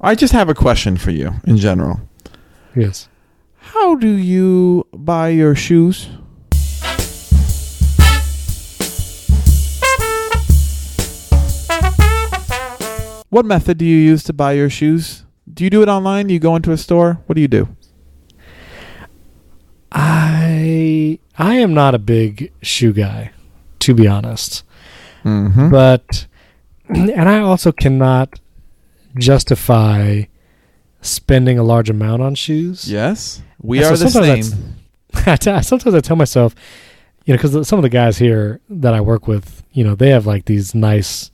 I just have a question for you in general. Yes. How do you buy your shoes? What method do you use to buy your shoes? Do you do it online? Do you go into a store? What do you do? I I am not a big shoe guy, to be honest. Mm-hmm. But and I also cannot justify spending a large amount on shoes. yes, we And are so the same. I t- sometimes I tell myself, you know, because some of the guys here that I work with, you know, they have like these nice,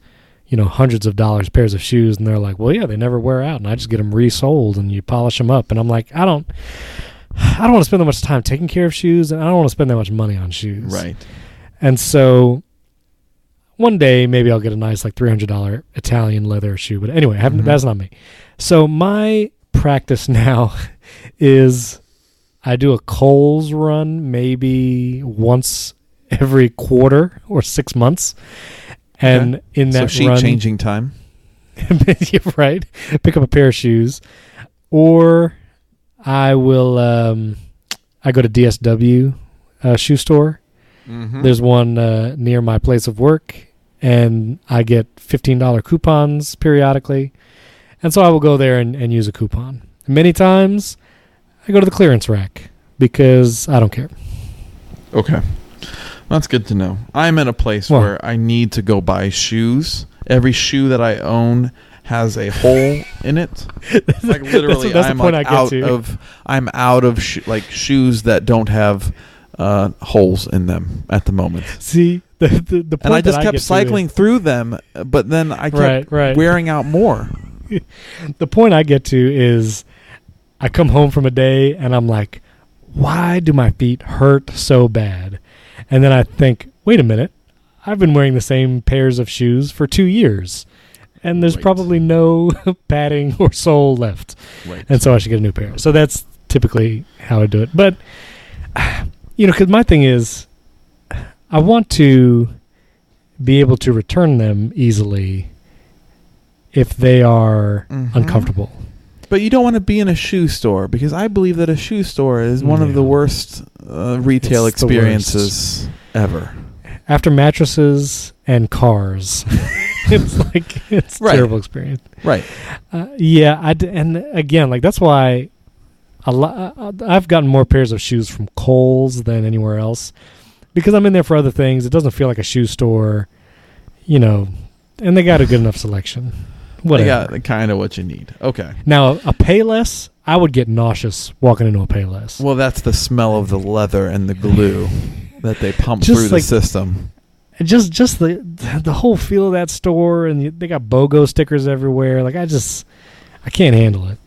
you know, hundreds of dollars pairs of shoes, and they're like, well, yeah, they never wear out, and I just get them resold, and you polish them up, and I'm like, I don't, I don't want to spend that much time taking care of shoes, and I don't want to spend that much money on shoes, Right. And so, one day maybe I'll get a nice like three hundred dollar Italian leather shoe, but anyway, I haven't, Mhm. that's not me. So my practice now is I do a Kohl's run maybe once every quarter or six months, and in So that sheet run, changing time. Right, pick up a pair of shoes, or I will. Um, I go to DSW uh, shoe store. Mm-hmm. There's one uh, near my place of work, and I get fifteen dollar coupons periodically, and so I will go there and, and use a coupon. Many times, I go to the clearance rack because I don't care. Okay. That's good to know. I'm in a place Well- where I need to go buy shoes. Every shoe that I own has a hole in it. Like literally, that's, that's I'm the point like I get out to. of I'm out of sh- like shoes that don't have uh, holes in them at the moment. See the the, the point And I just kept to cycling through them, but then I kept Right, right. wearing out more. the point I get to is, I come home from a day and I'm like, why do my feet hurt so bad? And then I think, wait a minute, I've been wearing the same pairs of shoes for two years, and there's Right. probably no padding or sole left. Right. and so I should get a new pair. So that's typically how I do it. But you know, because my thing is, I want to be able to return them easily if they are Mhm. uncomfortable. But you don't want to be in a shoe store because I believe that a shoe store is one of the worst uh, retail It's experiences ever. After mattresses and cars, it's like it's a Right. terrible experience. Right. Uh, yeah, I d- and again, like that's why a lot. Uh, I've gotten more pairs of shoes from Kohl's than anywhere else because I'm in there for other things. It doesn't feel like a shoe store, you know, and they got a good enough selection. They Whatever. got kind of what you need. Okay. now a Payless, I would get nauseous walking into a Payless. Well, that's the smell of the leather and the glue that they pump Just through the system. Just just the the whole feel of that store, and they got BOGO stickers everywhere. Like I just I can't handle it.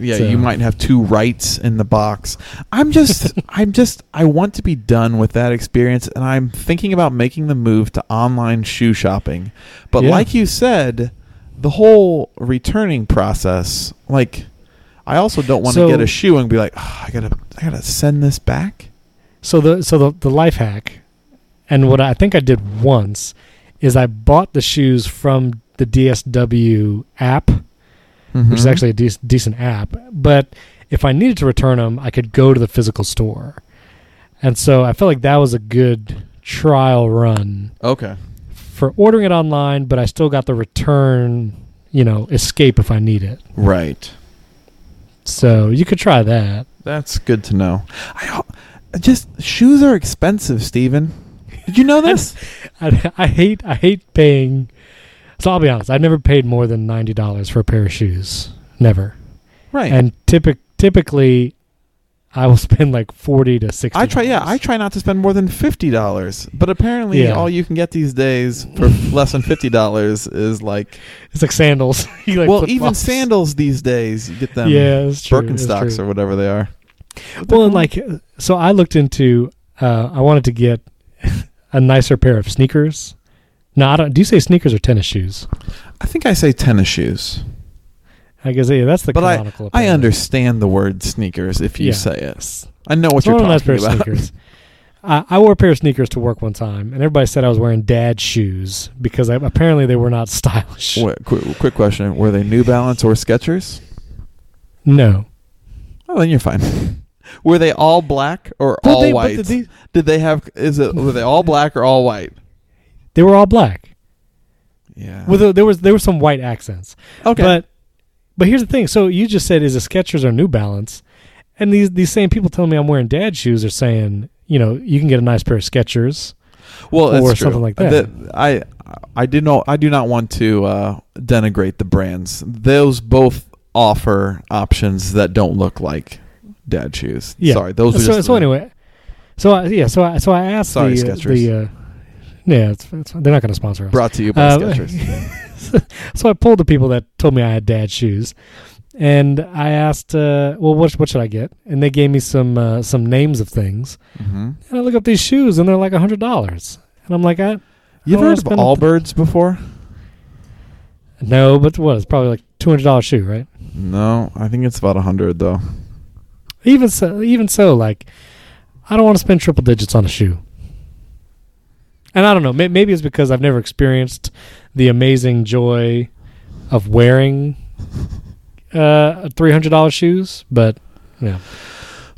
Yeah, So- you might have two rights in the box. I'm just, I'm just, I want to be done with that experience, and I'm thinking about making the move to online shoe shopping. But Yeah. like you said, the whole returning process, like, I also don't want to So- get a shoe and be like, "Ah, I gotta, I gotta send this back. So the so the the life hack, and what I think I did once, is I bought the shoes from the DSW app, which is Mhm. actually a dec- decent app. But if I needed to return them, I could go to the physical store, and so I felt like that was a good trial run okay. for ordering it online. But I still got the return, you know, escape if I need it. Right. So you could try that. That's good to know. I just shoes are expensive, Stephen. Did you know this? I, I hate I hate paying. So I'll be honest. I've never paid more than ninety dollars for a pair of shoes. Never. right. And typic typically, I will spend like forty to sixty. I try. Yeah, I try not to spend more than fifty dollars. But apparently, Yeah. all you can get these days for less than fifty dollars is like. It's like sandals. You like well, even flip-flops. sandals these days, you get them. Yeah, it's true. it's Birkenstocks true. or whatever they are. Well, and like, so I looked into. Uh, I wanted to get a nicer pair of sneakers. No, I don't. Do you say sneakers or tennis shoes? I think I say tennis shoes, I guess yeah, that's the but I canonical. I apparently. understand the word sneakers if you Yeah. say it. I know what So I you're want a pair talking of about. sneakers. I, I wore a pair of sneakers to work one time, and everybody said I was wearing dad shoes because I, apparently they were not stylish. Wait, quick, quick question: Were they New Balance or Skechers? No, Oh, then you're fine. Were they all black or all they- white? these- Did they have? Is it? Were they all black or all white? They were all black. Yeah. Well, a, there was there were some white accents. okay. But but here's the thing. So you just said is it Skechers or New Balance, and these these same people telling me I'm wearing dad shoes are saying you know you can get a nice pair of Skechers. well, or true. something like that. I I do not I do not want to uh, denigrate the brands. Those both offer options that don't look like dad shoes. Yeah. Sorry, those are so just so the- anyway, so I, yeah, so I so I asked Sorry, the uh, the uh, yeah, it's, it's, they're not going to sponsor us. brought to you by Uh, Skechers. so I pulled the people that told me I had dad shoes, and I asked, uh, well, what what should I get? And they gave me some uh, some names of things, hmm and I look up these shoes, and they're like a hundred dollars, and I'm like, I You've heard of Allbirds before? no, but what? It's probably like two hundred dollar shoe, right? No, I think it's about a hundred though. Even so, even so, like, I don't want to spend triple digits on a shoe. And I don't know. May, maybe it's because I've never experienced the amazing joy of wearing uh, three hundred dollars shoes. But yeah,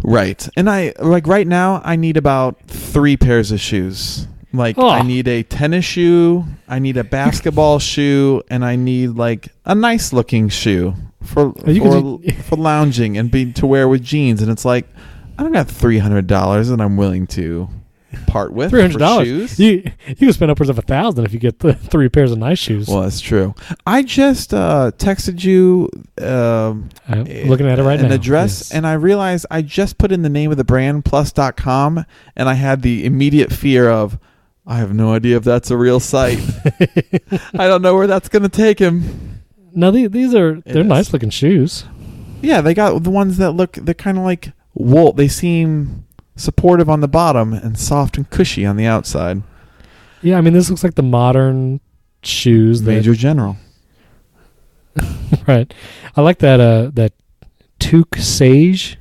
Right. And I like right now I need about 3 pairs of shoes. Like Oh. I need a tennis shoe, I need a basketball shoe, and I need like a nice looking shoe for for, for lounging and be to wear with jeans and it's like I don't got $300 and I'm willing to part with three hundred dollars. You you can spend upwards of a thousand if you get the three pairs of nice shoes. well, that's true. I just uh, texted you um, I'm looking at it right an now. An address Yes. and I realized I just put in the name of the brand plus.com and I had the immediate fear of I have no idea if that's a real site. I don't know where that's going to take him. Now these, these are they're is. nice looking shoes. Yeah, they got the ones that look they're kind of like wool. They seem supportive on the bottom and soft and cushy on the outside. Yeah, I mean this looks like the modern shoes. Major General. right. I like that uh that toque sage.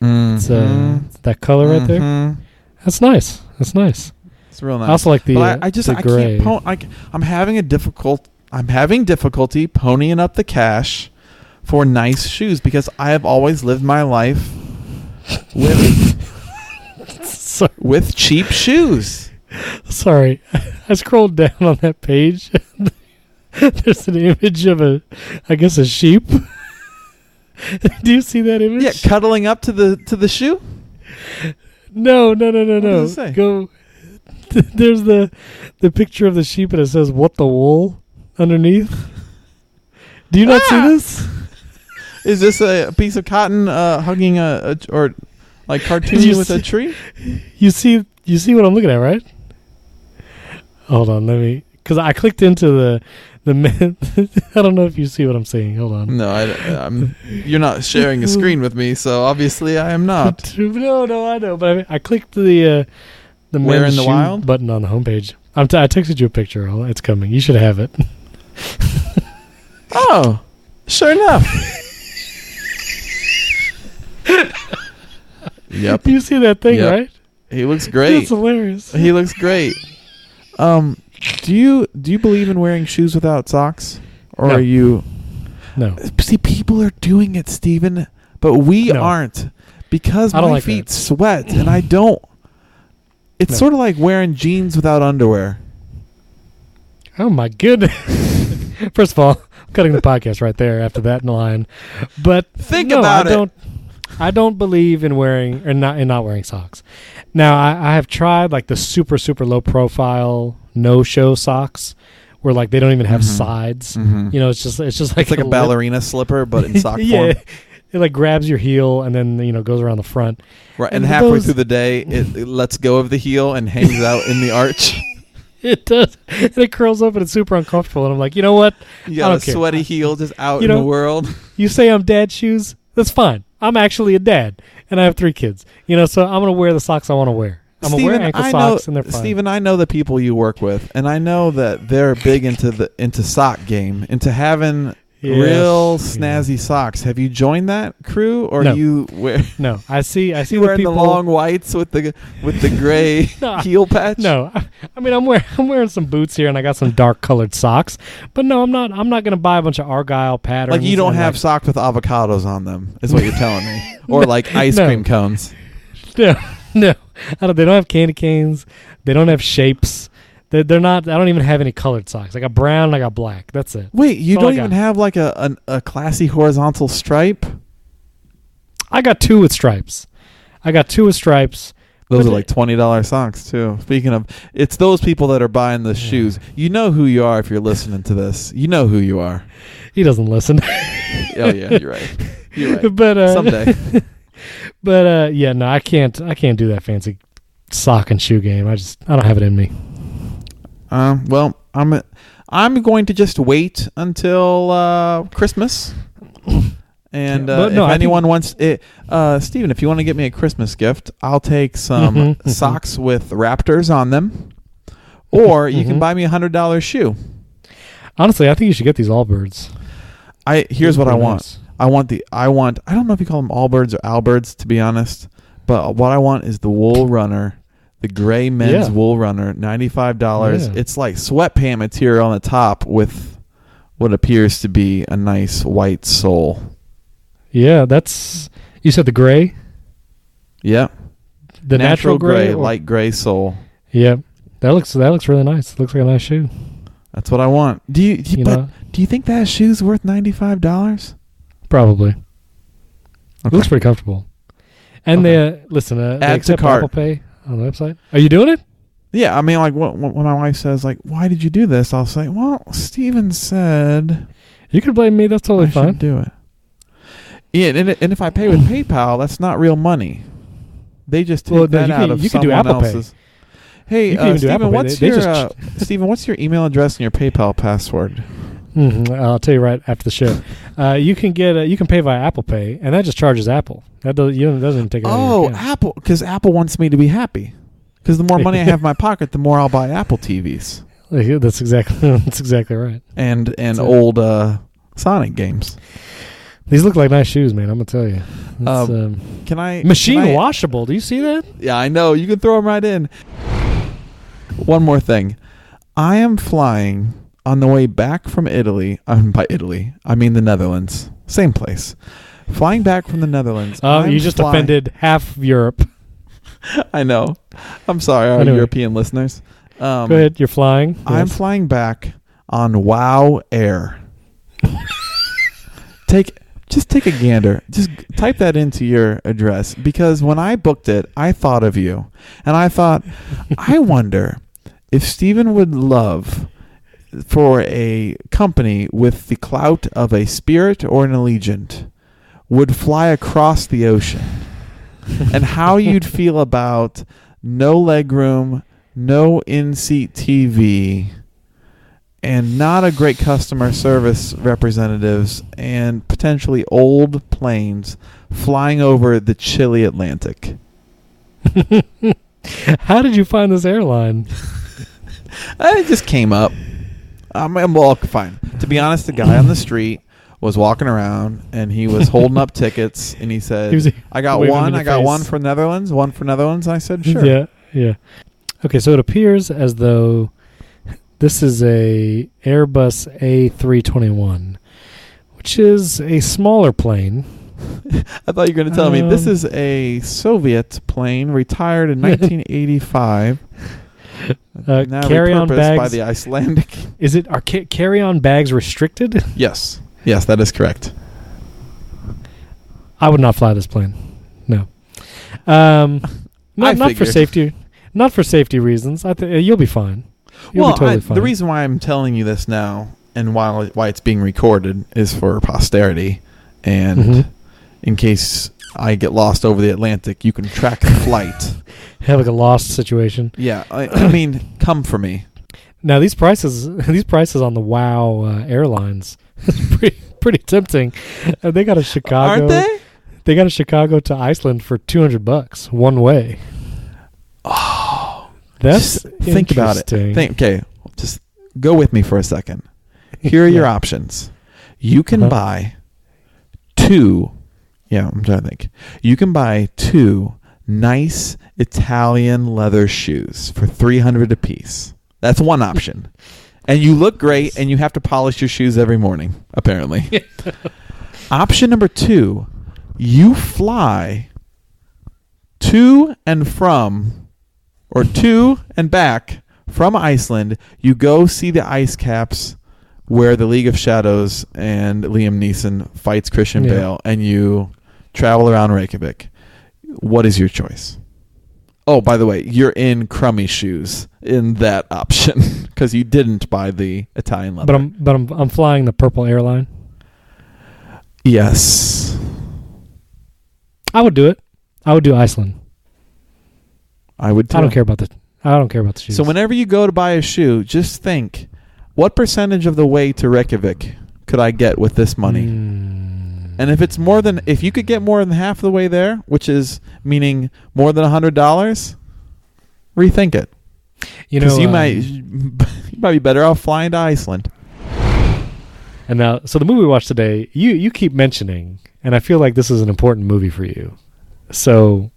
It's uh Mhm. that color right there. Mhm. That's nice. That's nice. It's real nice. I also like the. but uh, I, I just I gray. can't. Po- I, I'm having a difficult. I'm having difficulty ponying up the cash for nice shoes because I have always lived my life with with cheap shoes. sorry, I scrolled down on that page. There's an image of a, I guess a sheep. Do you see that image? Yeah, cuddling up to the to the shoe. No, no, no, no, What no. does it say? Go. There's the the picture of the sheep and it says "What the wool" underneath. Do you not Ah! see this? Is this a piece of cotton uh, hugging a, a or like cartoony You with a tree? You see, you see what I'm looking at, right? Hold on, let me, because I clicked into the the. men- I don't know if you see what I'm saying. Hold on. No, I, am You're not sharing a screen with me, so obviously I am not. No, no, I know, but I, I clicked the uh, the Where men's in the wild? button on the homepage. I'm t- I texted you a picture. It's coming. You should have it. Oh, sure enough. yep, You see that thing, Yep. right? he looks great. That's hilarious. He looks great. Um, do you do you believe in wearing shoes without socks, or No. are you? No, See, people are doing it, Stephen, but we No. aren't because my like feet that. sweat and I don't. It's No. sort of like wearing jeans without underwear. Oh my goodness! First of all, I'm cutting the podcast right there after that line. But Think no, about I it. I don't believe in wearing or not in not wearing socks. Now I, I have tried like the super super low profile no show socks, where like they don't even have Mhm. sides. Mm-hmm. You know, it's just it's just like It's like a lip- ballerina slipper, but in sock yeah, form. it like grabs your heel and then you know goes around the front. Right, and And halfway those- through the day, it, it lets go of the heel and hangs out in the arch. It does, and it curls up and it's super uncomfortable. And I'm like, you know what? You got a care. sweaty heel just out You in the world. You say I'm dad shoes. That's fine. I'm actually a dad, and I have three kids. You know, so I'm gonna wear the socks I want to wear. I'm gonna wear ankle I socks, know, and they're fine. Stephen, I know the people you work with, and I know that they're big into the into sock game, into having Yeah. real snazzy socks. Have you joined that crew, or No. you wear No, I see. I see what wearing people. the long whites with the with the gray No, heel patch? No, I, I mean I'm wearing I'm wearing some boots here, and I got some dark colored socks. But no, I'm not. I'm not gonna buy a bunch of argyle patterns. like you don't have like, socks with avocados on them, is what you're telling me, or like ice No. cream cones. No, no. I don't, they don't have candy canes. They don't have shapes. They're, they're not. I don't even have any colored socks. I got brown. I got black. That's it. Wait, you That's don't even have like a, an a classy horizontal stripe? I got two with stripes. I got two with stripes. Those But are like twenty dollars socks too. Speaking of, it's those people that are buying the Yeah. shoes. You know who you are if you're listening to this. You know who you are. He doesn't listen. Oh yeah, you're right. You're right. but uh, Someday. But uh, yeah, no, I can't. I can't do that fancy sock and shoe game. I just I don't have it in me. Um, well, I'm I'm going to just wait until uh, Christmas. And uh, but no, if I think- anyone wants it, uh, Stephen, if you want to get me a Christmas gift, I'll take some Mhm, mhm. socks with raptors on them, or you can buy me a hundred dollar shoe. Honestly, I think you should get these Allbirds. I here's what I Pretty want. I want the I want I don't know if you call them Allbirds or Albirds to be honest, but what I want is the wool runner, the gray men's Yeah. wool runner, ninety five dollars. Yeah. It's like sweatpant material on the top with what appears to be a nice white sole. Yeah, that's. You said the gray, Yeah, the natural, gray, or- light gray sole. Yeah, that looks that looks really nice. It looks like a nice shoe. That's what I want. Do you? do you- You but know, do you think that shoe's worth ninety five dollars? probably. It looks pretty comfortable. And they uh, listen. Uh, they Add accept. Apple Pay on the website. Are you doing it? Yeah, I mean, like when, when my wife says, like, "Why did you do this?" I'll say, "Well, Stephen said." You can blame me. That's totally I fine. do it. Yeah, and, and if I pay with PayPal, that's not real money. They just take Well, no, that you out can- of you can do someone Apple Pay. else's. Hey, uh, even do Stephen, Apple Pay. what's They- they your just- uh, Stephen? What's your email address and your PayPal password? Hmm I'll tell you right after the show. Uh, you can get uh, you can pay via Apple Pay, and that just charges Apple. That does, you doesn't take it. Oh. Apple, because Apple wants me to be happy. Because the more money I have in my pocket, the more I'll buy Apple TVs that's exactly that's exactly right. and and So- old uh, Sonic games. These look like nice shoes, man. I'm gonna tell you. Um, um, Can I machine can I- washable. Do you see that? Yeah, I know. You can throw them right in. One more thing. I am flying on the way back from Italy. Um, by Italy, I mean the Netherlands. Same place. Flying back from the Netherlands. Oh, I'm you just flying- offended half of Europe. I know. I'm sorry, our Anyway. European listeners. Um, Go ahead. You're flying. I'm Yes. flying back on Wow Air. take just take a gander. Just g- type that into your address because when I booked it, I thought of you, and I thought, I wonder if Stephen would love for a company with the clout of a spirit or an allegiant would fly across the ocean, and how you'd feel about no legroom, no in-seat TV and not a great customer service representatives and potentially old planes flying over the chilly Atlantic. How did you find this airline? It just came up. Um, I'm well, fine. To be honest, the guy on the street was walking around and he was holding up tickets and he said, He was- "I got waving in one. your I got face. one for Netherlands, one for Netherlands." I said, "Sure." Yeah, yeah. Okay, so it appears as though this is a Airbus A321, which is a smaller plane. I thought you were going to tell me this Um, is a Soviet plane retired in 1985. Uh, carry-on bags. by the Icelandic. Is it are ca- carry-on bags restricted? Yes, yes, that is correct. I would not fly this plane. No. Um, not not for safety, not for safety reasons. I think you'll be fine. You'll well, be totally I- fine. the reason why I'm telling you this now and why why it's being recorded is for posterity, and Mhm. in case I get lost over the Atlantic, you can track the flight. have like a lost situation. yeah, I, I mean, come for me. Now these prices, these prices on the Wow uh, Airlines, pretty pretty tempting. Uh, they got a Chicago. Aren't they? They got a Chicago to Iceland for two hundred bucks one way. Oh, That's just think about it. Think, okay, just go with me for a second. Here are your options. You can Uh-huh. buy two. Yeah, I'm trying to think. You can buy two nice Italian leather shoes for 300 apiece. That's one option. and you look great and you have to polish your shoes every morning, apparently. option number 2, you fly to and from or to and back from Iceland. You go see the ice caps where the League of Shadows and Liam Neeson fights Christian Yeah. Bale, and you travel around Reykjavik. What is your choice? Oh, by the way, you're in crummy shoes in that option because you didn't buy the Italian leather. But I'm but I'm I'm flying the purple airline. yes, I would do it. I would do Iceland. I would. Too. I don't care about the I don't care about the shoes. So whenever you go to buy a shoe, just think, what percentage of the way to Reykjavik could I get with this money? Mm. And if it's more than, if you could get more than half the way there, which is meaning more than a hundred dollars, rethink it. you know you um, might, you might be better off flying to Iceland. And now, so the movie we watched today, you you keep mentioning, and I feel like this is an important movie for you. So,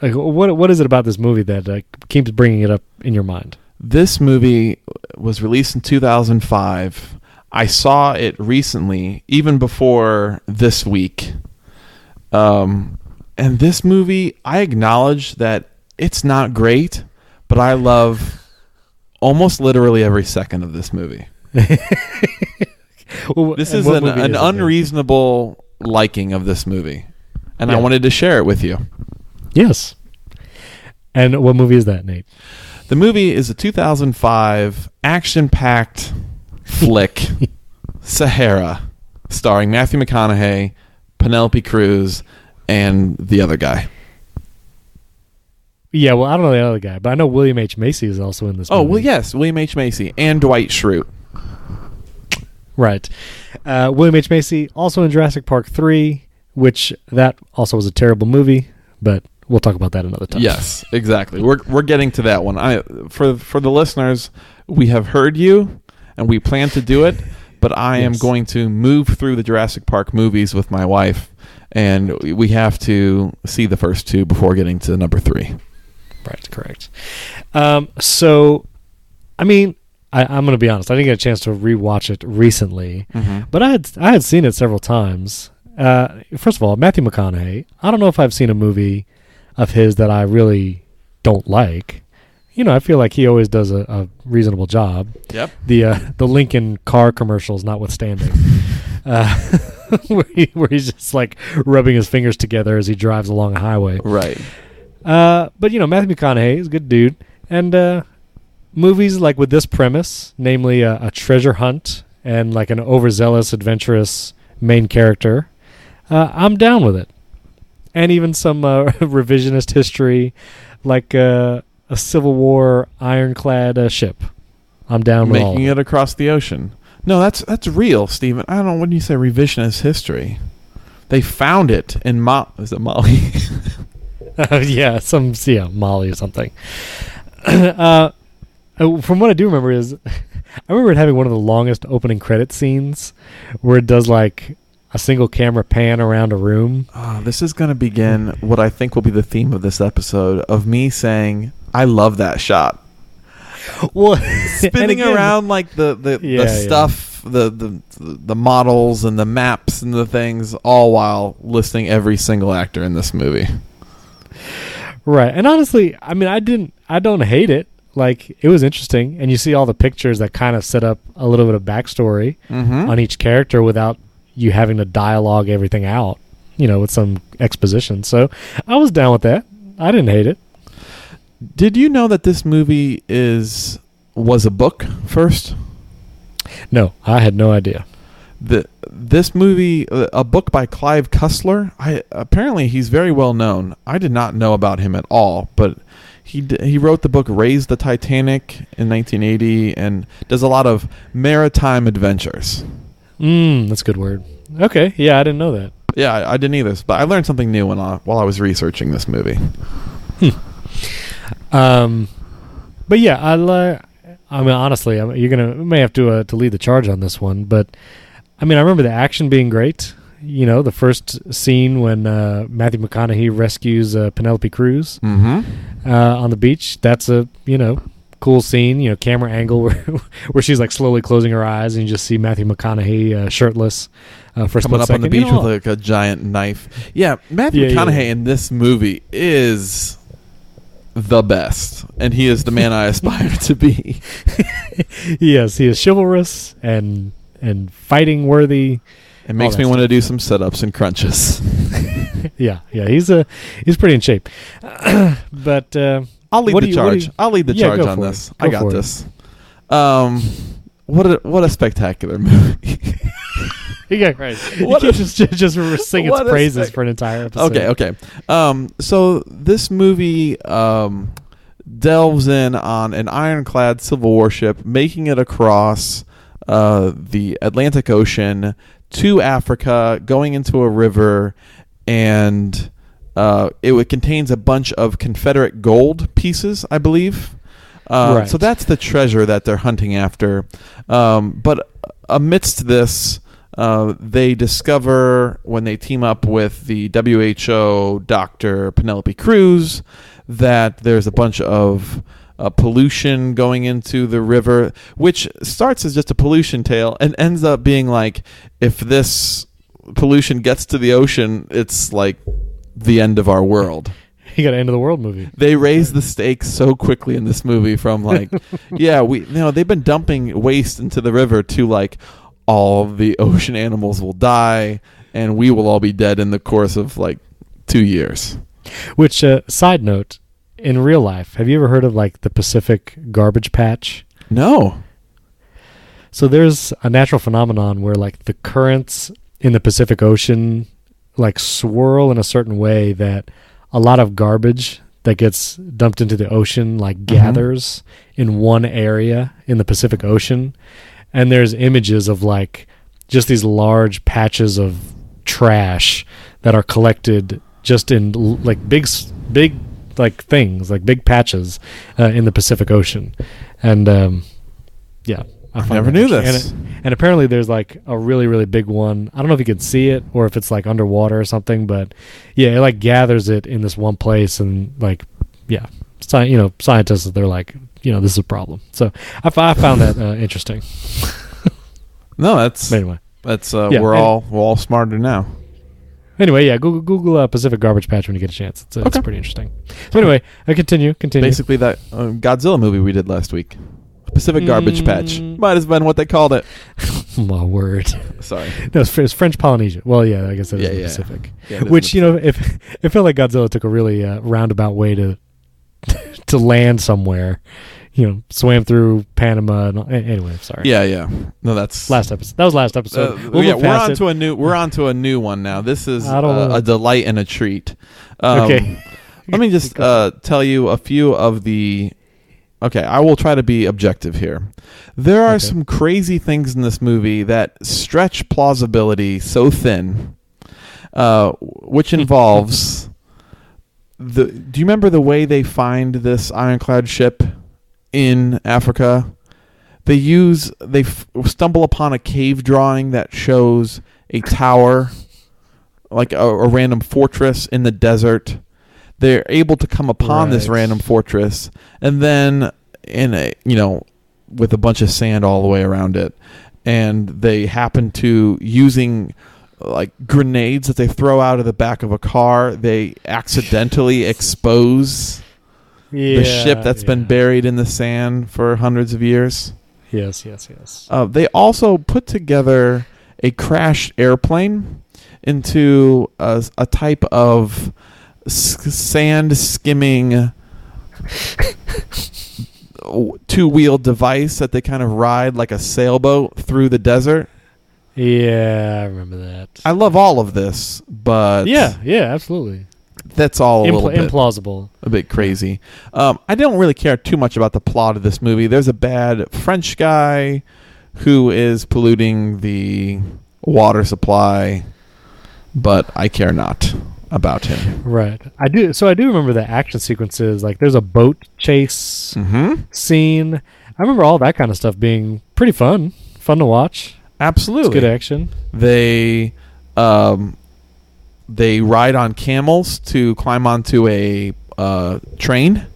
like, what what is it about this movie that uh, keeps bringing it up in your mind? This movie was released in 2005. I saw it recently, even before this week. Um, and this movie, I acknowledge that it's not great, but I love almost literally every second of this movie. Well, This is an, an is it unreasonable liking of this movie, and I wanted to share it with you. Yes. And what movie is that, Nate? The movie is a 2005 action-packed flick, Sahara, starring Matthew McConaughey, Penelope Cruz, and the other guy. Yeah, well, I don't know the other guy, but I know William H Macy is also in this. Oh movie. well, yes, William H Macy and Dwight Schrute. Right. Uh, William H. Macy, also in Jurassic Park 3, which that also was a terrible movie, but we'll talk about that another time. Yes, exactly. We're we're getting to that one. I for for the listeners, we have heard you, and we plan to do it. But I am going to move through the Jurassic Park movies with my wife, and we have to see the first two before getting to number three. Right, correct. Um, so, I mean, I, I'm going to be honest. I didn't get a chance to rewatch it recently, but I had I had seen it several times. Uh, first of all, Matthew McConaughey. I don't know if I've seen a movie of his that I really don't like. You know, I feel like he always does a, a reasonable job. Yep. the uh, the Lincoln car commercials notwithstanding, uh, where, he, where he's just like rubbing his fingers together as he drives along a highway. Right. Uh, but you know, Matthew McConaughey is a good dude, and uh, movies like with this premise, namely a, a treasure hunt and like an overzealous, adventurous main character, uh, I'm down with it. And even some uh, revisionist history, like uh, a Civil War ironclad uh, ship. I'm down with all. Making of it. it across the ocean. No, that's that's real, Stephen. I don't know when you say revisionist history. They found it in Mo- is it Mali? yeah, some yeah, Molly or something. uh, uh, from what I do remember is, I remember it having one of the longest opening credit scenes, where it does like a single camera pan around a room. Ah, this is going to begin what I think will be the theme of this episode of me saying I love that shot. Well, Spinning around like the the, Yeah, the yeah. stuff, the, the the models and the maps and the things all while listing every single actor in this movie. right? And honestly, I mean, I didn't, I don't hate it. Like it was interesting, and you see all the pictures that kind of set up a little bit of backstory Mhm. on each character without you having to dialogue everything out. You know, with some exposition. So I was down with that. I didn't hate it. Did you know that this movie is was a book first? No, I had no idea. the this movie uh, a book by Clive Cussler I apparently he's very well known I did not know about him at all but he d- he wrote the book Raise the Titanic in 1980 and does a lot of maritime adventures Mm, that's a good word. Okay, yeah, I didn't know that. yeah I, I didn't either but I learned something new when I, while I was researching this movie Um, but yeah, I li- I mean, honestly, I you're gonna may have to uh, to lead the charge on this one, but I mean, I remember the action being great. You know, the first scene when uh, Matthew McConaughey rescues uh, Penelope Cruz Mm-hmm. uh, on the beach. That's a you know cool scene. You know, camera angle where where she's like slowly closing her eyes, and you just see Matthew McConaughey uh, shirtless uh, for Coming up on the second. You beach know, with like a giant knife. Yeah, Matthew yeah, McConaughey yeah. in this movie is the best, and he is the man I aspire to be. yes, he is chivalrous and and fighting worthy. It makes me want to do some sit-ups and crunches. Yeah, yeah, he's a he's pretty in shape. but uh, I'll lead the you- charge. you- I'll lead the Yeah, charge on this. I got for it. this. Um, what a what a spectacular movie. yeah, right. What you a- just just, sing its praises for an entire episode. okay, okay. Um, so this movie um delves in on an ironclad civil warship making it across uh the Atlantic Ocean to Africa, going into a river, and uh, it would- contains a bunch of Confederate gold pieces, I believe. Uh, Right. So that's the treasure that they're hunting after. Um, but amidst this, uh, they discover when they team up with the WHO doctor Penelope Cruz that there's a bunch of uh, pollution going into the river, which starts as just a pollution tale and ends up being like if this pollution gets to the ocean, it's like the end of our world. You got an end of the world movie. They raise the stakes so quickly in this movie from like, yeah, we you know they've been dumping waste into the river to like all of the ocean animals will die and we will all be dead in the course of like two years. Which uh, side note, in real life, have you ever heard of like the Pacific garbage patch? No. So there's a natural phenomenon where like the currents in the Pacific Ocean like swirl in a certain way that a lot of garbage that gets dumped into the ocean like gathers in one area in the Pacific Ocean and there's images of like just these large patches of trash that are collected just in like big big like things like big patches uh, in the Pacific Ocean and um yeah I find never knew this. And, it- and apparently there's like a really really big one. I don't know if you can see it or if it's like underwater or something, but yeah, it like gathers it in this one place and like yeah, sci- you know scientists they're like you know this is a problem. So I found that uh, interesting. No, that's But anyway, that's uh, Yeah, we're and- all we're all smarter now. anyway, yeah, Google Google uh, Pacific Garbage Patch when you get a chance. It's, uh, it's pretty interesting. So anyway, I continue continue. Basically that uh, Godzilla movie we did last week. Pacific Garbage Patch. Mm. Might have been what they called it. My word. Sorry. No, it's, it's French Polynesia. Well, yeah, I guess that is Yeah, the yeah. Pacific. Yeah, is Which you know, if it felt like Godzilla took a really uh, roundabout way to to land somewhere, you know, swam through Panama. And, all- anyway, sorry. Yeah, yeah. No, that's Last episode. That was last episode. Uh, we'll yeah, we're on it. to a new. We're on to a new one now. This is uh, a delight and a treat. Um, Okay. let me just uh, tell you a few of the. Okay, I will try to be objective here. There are Okay. some crazy things in this movie that stretch plausibility so thin, uh, which involves the. Do you remember the way they find this ironclad ship in Africa? They use they f- stumble upon a cave drawing that shows a tower, like a, a random fortress in the desert. They're able to come upon this random fortress, and then in a you know with a bunch of sand all the way around it, and they happen to using like grenades that they throw out of the back of a car. They accidentally expose the ship Yeah, that's been buried in the sand for hundreds of years. Yes, yes, yes. Uh, they also put together a crashed airplane into a, a type of s- sand skimming two wheel device that they kind of ride like a sailboat through the desert. Yeah, I remember that. I love all of this, but yeah, yeah, absolutely. that's all a Impl- little bit implausible. a bit crazy. Um, I don't really care too much about the plot of this movie. There's a bad French guy who is polluting the water supply, but I care not about him. Right. I do. So I do remember the action sequences. Like, there's a boat chase Mm-hmm. scene. I remember all that kind of stuff being pretty fun, fun to watch. Absolutely. It's good action. They um, they ride on camels to climb onto a uh, train.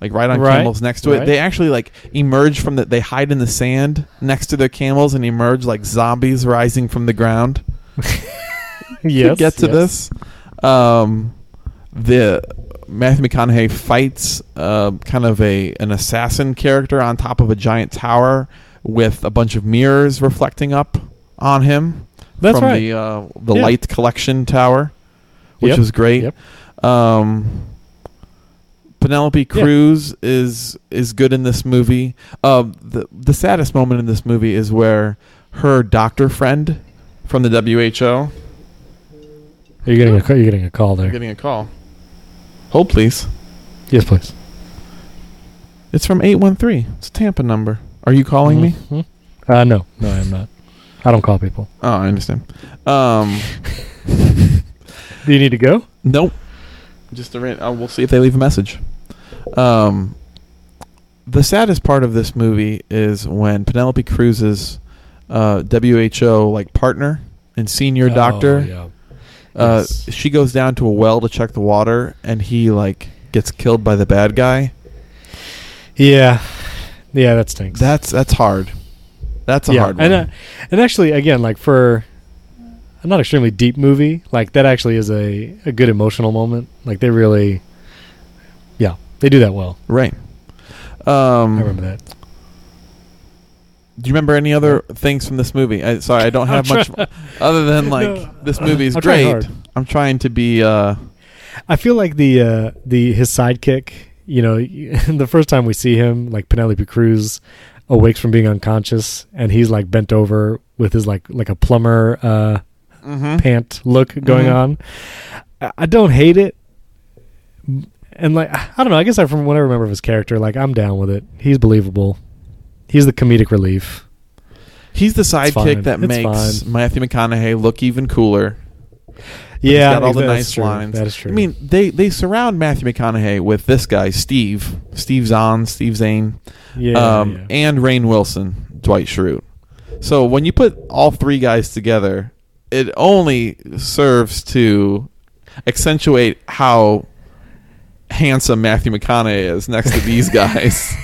Like ride on Right, camels next to it. right. They actually like emerge from the. They hide in the sand next to their camels and emerge like zombies rising from the ground. yes. get to yes. this. Um, the Matthew McConaughey fights uh, kind of a an assassin character on top of a giant tower with a bunch of mirrors reflecting up on him That's from right. the uh, the Yeah. light collection tower, which Yep, was great. yep. Um, Penelope Cruz is is good in this movie. Um, the the saddest moment in this movie is where her doctor friend from the WHO You're getting a you're getting a call there. getting a call. Hold please. Yes, please. It's from eight one three. It's a Tampa number. Are you calling me? Mhm. Uh, no, no, I'm not. I don't call people. Oh, I understand. Um, Do you need to go? nope. Just a ran- uh, we'll see if they leave a message. Um, the saddest part of this movie is when Penelope Cruz's uh, WHO like partner and senior doctor. Oh, yeah. Uh, Yes. she goes down to a well to check the water, and he like gets killed by the bad guy. Yeah, yeah, that stinks. That's that's hard. That's a yeah, hard one. and uh, and actually, again, like for a not extremely deep movie, like that actually is a a good emotional moment. Like they really, yeah, they do that well. right. Um, I remember that. Do you remember any other things from this movie? I, sorry, I don't have much try- other than like No, this movie is great. I'm trying to be. Uh, I feel like the uh, the his sidekick. You know, the first time we see him, like Penelope Cruz awakes from being unconscious, and he's like bent over with his like like a plumber uh, mhm. pant look going Mhm. on. I, I don't hate it, and like I don't know. I guess I from what I remember of his character, like I'm down with it. He's believable. He's the comedic relief. He's the sidekick that It's makes fine. Matthew McConaughey look even cooler. Yeah, got all the nice true. lines. That is true. I mean, they they surround Matthew McConaughey with this guy, Steve, Steve Zahn, Steve Zane, yeah, um, yeah. and Rainn Wilson, Dwight Schrute. So when you put all three guys together, it only serves to accentuate how handsome Matthew McConaughey is next to these guys.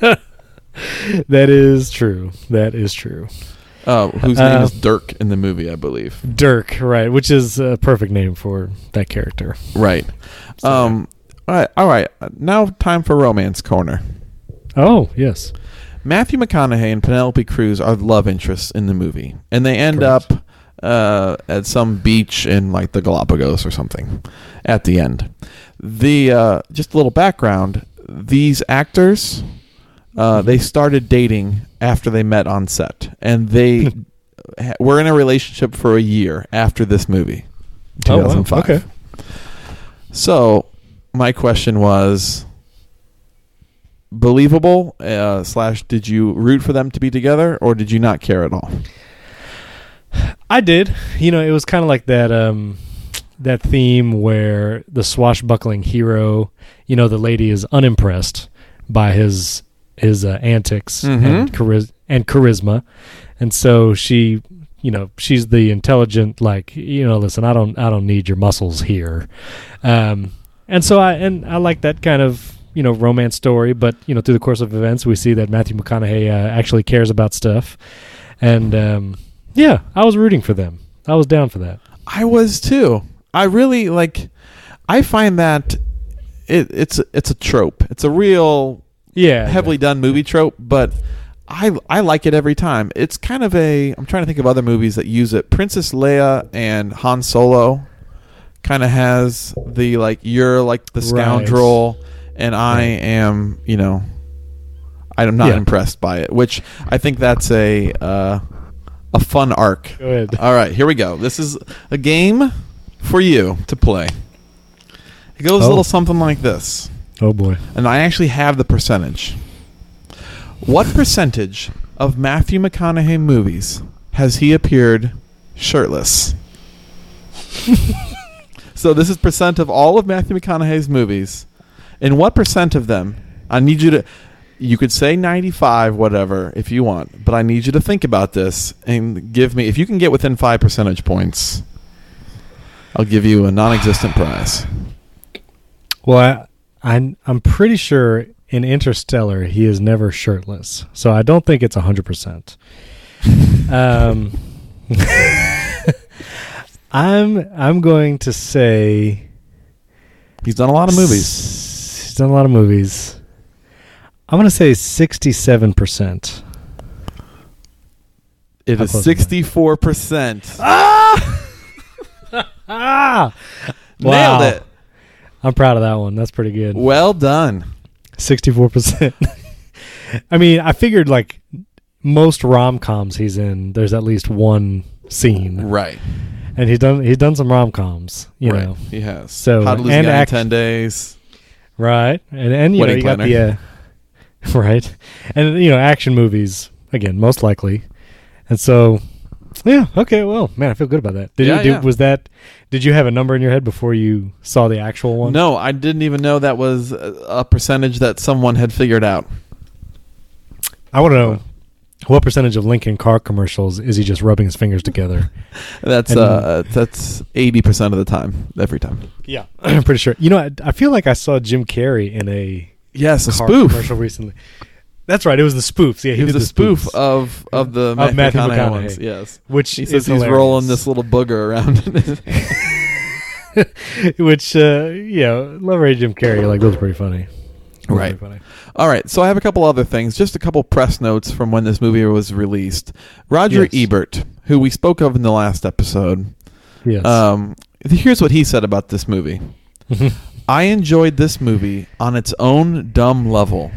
that is true. That is true. Uh, whose name Uh, is Dirk in the movie, I believe. Dirk, right? Which is a perfect name for that character. Right. So, Um. All right. All right. Now time for romance corner. Oh yes. Matthew McConaughey and Penelope Cruz are the love interests in the movie, and they end Correct. up uh, at some beach in like the Galapagos or something at the end. The uh, just a little background: these actors uh, they started dating after they met on set, and they ha- were in a relationship for a year after this movie, Oh, wow. 2005. Okay. So my question was believable uh, slash did you root for them to be together or did you not care at all I did. You know, it was kind of like that um that theme where the swashbuckling hero, you know, the lady is unimpressed by his his uh, antics and Mhm. chariz- and charisma. And so she, you know, she's the intelligent like, you know, listen, I don't I don't need your muscles here. Um and so I and I like that kind of you know romance story, but you know through the course of events we see that Matthew McConaughey uh, actually cares about stuff, and um, yeah, I was rooting for them. I was down for that. i was too i really like i find that it, it's it's a trope it's a real Yeah, heavily done movie trope but I, I like it every time. It's kind of a. I'm trying to think of other movies that use it. Princess Leia and Han Solo kind of has the like you're like the Right. scoundrel and I Right. am you know I'm not Yeah. impressed by it. Which I think that's a uh, a fun arc. Go ahead. All right, here we go. This is a game for you to play. It goes a Oh. little something like this, Oh boy. and I actually have the percentage. What percentage of Matthew McConaughey movies has he appeared shirtless? so this is percent of all of Matthew McConaughey's movies. In what percent of them? I need you to You could say 95, whatever, if you want, but I need you to think about this and give me, if you can get within five percentage points, I'll give you a non existent prize. Well, I, I'm I'm pretty sure in Interstellar he is never shirtless, so I don't think it's hundred percent. Um, I'm I'm going to say He's done a lot of movies. s- He's done a lot of movies. I'm going to say sixty-seven percent. It is I? 64%. Ah, Nailed Wow. it. I'm proud of that one. That's pretty good. Well done. Sixty-four percent. I mean, I figured like most rom coms he's in, there's at least one scene, Right. and he's done he's done some rom coms, you right. know, He has. So, How to Lose a and Guy in 10 Days. right? And and you know you got the uh, right, and you know action movies again, most likely, and so yeah, okay, well, man, I feel good about that. Did Yeah, you do, yeah. was that? Did you have a number in your head before you saw the actual one? No, I didn't even know that was a a percentage that someone had figured out. I want to know. What percentage of Lincoln car commercials is he just rubbing his fingers together? That's And- uh that's 80% of the time every time. Yeah, I'm pretty sure. You know, I, I feel like I saw Jim Carrey in a Yes, a car spoof. commercial recently. That's right. It was the spoofs. Yeah, he He was did a the spoof spoofs, of of the Of Matthew, McConaughey, McConaughey. ones. Yes. which He says he's rolling this little booger around. which uh, yeah, love Ray Jim Carrey. Like those are pretty funny. Right. All right, so I have a couple other things, just a couple press notes from when this movie was released. Roger Yes. Ebert, who we spoke of in the last episode, Yes. um, here's what he said about this movie. I enjoyed this movie on its own dumb level,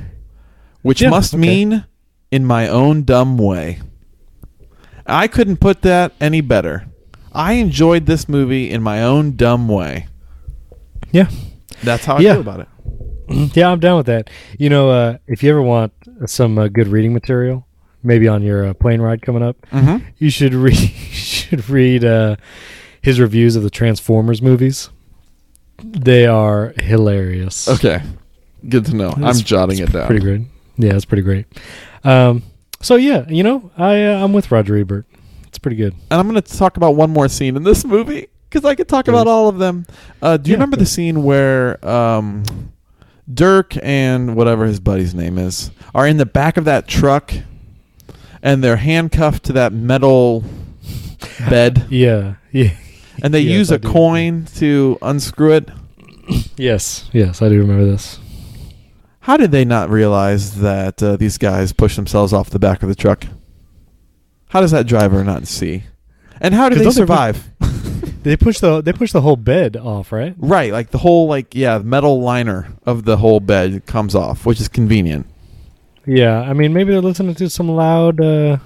which Yeah, must okay. mean in my own dumb way. I couldn't put that any better. I enjoyed this movie in my own dumb way. yeah. That's how I Yeah. feel about it. yeah, I'm down with that. You know, uh, if you ever want some uh, good reading material, maybe on your uh, plane ride coming up, Mm-hmm. you should read. should read uh, his reviews of the Transformers movies. They are hilarious. Okay, good to know. I'm jotting it down. Pretty great. Yeah, it's pretty great. Um, so yeah, you know, I uh, I'm with Roger Ebert. It's pretty good. And I'm going to talk about one more scene in this movie because I could talk about all of them. Uh, do you Yeah, remember the scene where um, Dirk and whatever his buddy's name is are in the back of that truck and they're handcuffed to that metal bed Yeah, yeah. and they Yes, use I a do. coin to unscrew it? Yes, yes, I do remember this. How did they not realize that uh, these guys push themselves off the back of the truck? How does that driver not see? And how did 'Cause they don't they survive? They push the they push the whole bed off, right? Right, like the whole like yeah, metal liner of the whole bed comes off, which is convenient. Yeah, I mean maybe they're listening to some loud, uh,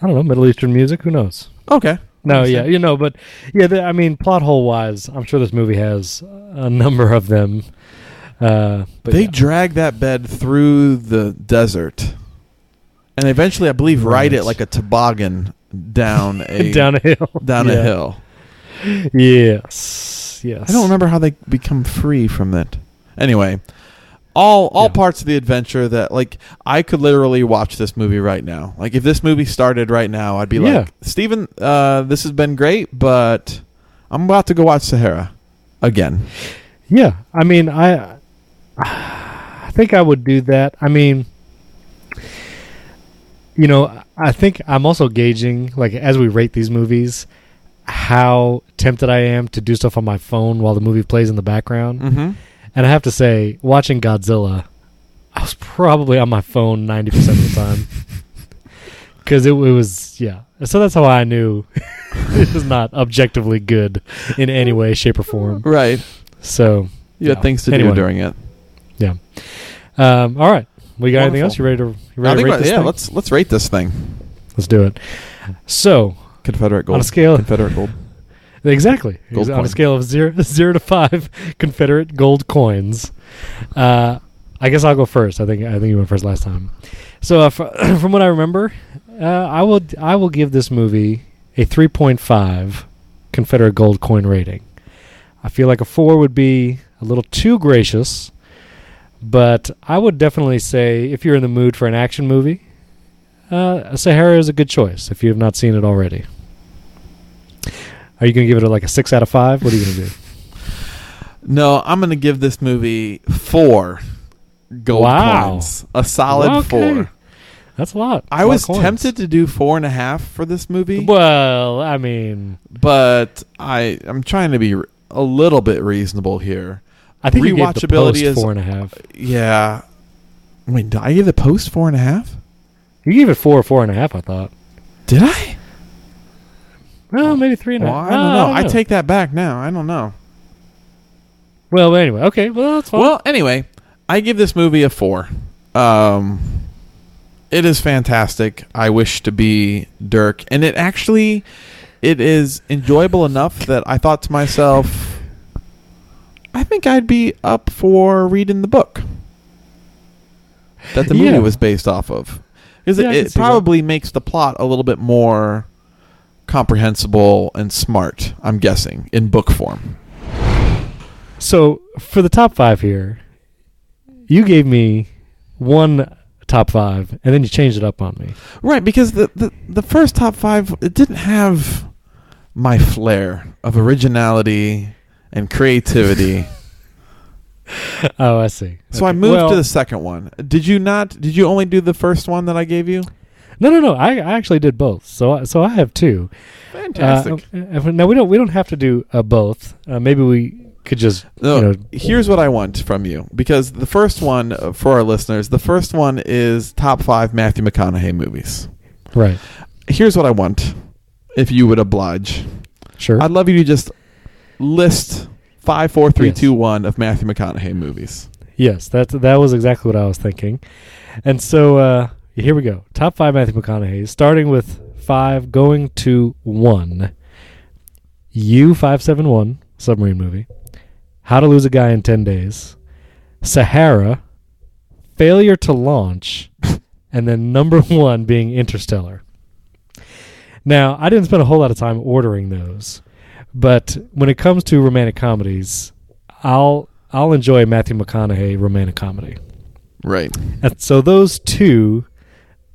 I don't know, Middle Eastern music. Who knows? Okay. No, yeah, you know, but yeah, the, I mean, plot hole wise, I'm sure this movie has a number of them. Uh, but they yeah. drag that bed through the desert, and eventually, I believe, ride it like a toboggan down a down a hill. down a hill. Yes, yes. I don't remember how they become free from that. Anyway, all all Yeah. parts of the adventure that like I could literally watch this movie right now. Like if this movie started right now, I'd be Yeah. like, Stephen, uh, this has been great, but I'm about to go watch Sahara again. Yeah, I mean, I I think I would do that. I mean, you know, I think I'm also gauging like as we rate these movies how tempted I am to do stuff on my phone while the movie plays in the background. Mm-hmm. And I have to say, watching Godzilla, I was probably on my phone 90% of the time. Cuz it, it was yeah. So that's how I knew it was not objectively good in any way shape or form. Right. So, You Yeah. had things to Anyway. do during it. Um, all right, we got anything else? You ready to? You ready to rate this yeah, thing? let's let's rate this thing. let's do it. So Confederate gold on a scale, Confederate gold. exactly Gold on coin. a scale of zero zero to five Confederate gold coins. Uh, I guess I'll go first. I think I think you went first last time. So uh, fr- from what I remember, uh, I will I will give this movie a three point five Confederate gold coin rating. I feel like a four would be a little too gracious, But I would definitely say if you're in the mood for an action movie, uh, Sahara is a good choice if you have not seen it already. Are you going to give it a, like a six out of five? What are you going to do? No, I'm going to give this movie four gold Wow. coins. A solid Okay. four. That's a lot. I A lot was tempted to do four and a half for this movie, Well, I mean, but I I'm trying to be a little bit reasonable here. I think you gave the Rewatchability is- four and a half. Yeah. Wait, did I give the post four and a half? You gave it four, or four and a half. I thought. Did I? Well, maybe three and a half. I don't Uh, know. I take that back now. I don't know. Well, anyway, okay. Well, that's fine. Well, anyway, I give this movie a four. Um, it is fantastic. I wish to be Dirk, and it actually it is enjoyable enough that I thought to myself, I think I'd be up for reading the book that the movie Yeah. was based off of, because Yeah, it, it see that. probably makes the plot a little bit more comprehensible and smart. I'm guessing in book form. So for the top five here, you gave me one top five, and then you changed it up on me. Right, because the, the the first top five it didn't have my flair of originality and creativity. Oh, I see. so I moved Well, to the second one. Did you not? Did you only do the first one that I gave you? No, no, no. I, I actually did both. So, I- so I have two. Fantastic. Uh, uh, now we don't we don't have to do uh, both. Uh, maybe we could just no, you know. here's what I want from you because the first one uh, for our listeners, the first one is top five Matthew McConaughey movies. Right. Here's what I want, if you would oblige. Sure. I'd love you to just list five, four, three, Yes. two, one of Matthew McConaughey movies. Yes, that that was exactly what I was thinking. And so uh, here we go. Top five Matthew McConaughey, starting with five, going to one. U five seven one submarine movie. How to lose a guy in ten days. Sahara. Failure to launch, and then number one being Interstellar. Now, I didn't spend a whole lot of time ordering those, but when it comes to romantic comedies, I'll I'll enjoy Matthew McConaughey romantic comedy. Right. And so those two,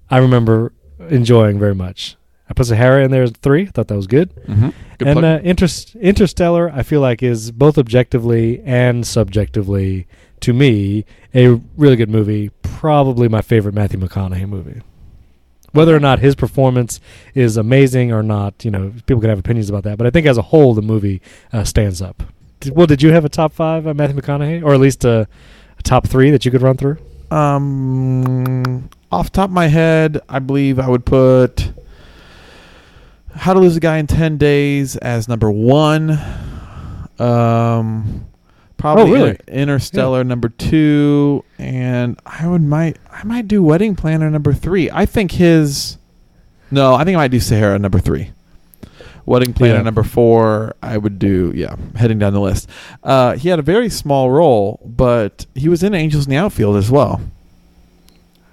I remember enjoying very much. I put Sahara in there as three. Thought that was good. Mm-hmm. Good and uh, Inter- Interstellar, I feel like is both objectively and subjectively to me a really good movie. Probably my favorite Matthew McConaughey movie. Whether or not his performance is amazing or not, you know, people can have opinions about that. But I think as a whole, the movie uh, stands up. Did, well, did you have a top five uh, Matthew McConaughey, or at least a, a top three that you could run through? Um, off top of my head, I believe I would put How to Lose a Guy in Ten Days as number one. Um, probably Oh, really? Inter- Interstellar number two, and I would might I might do Wedding Planner number three. I think his. No, I think I might do Sahara number three. Wedding Planner Yeah. number four. I would do yeah. Heading down the list. Uh, he had a very small role, but he was in Angels in the Outfield as well.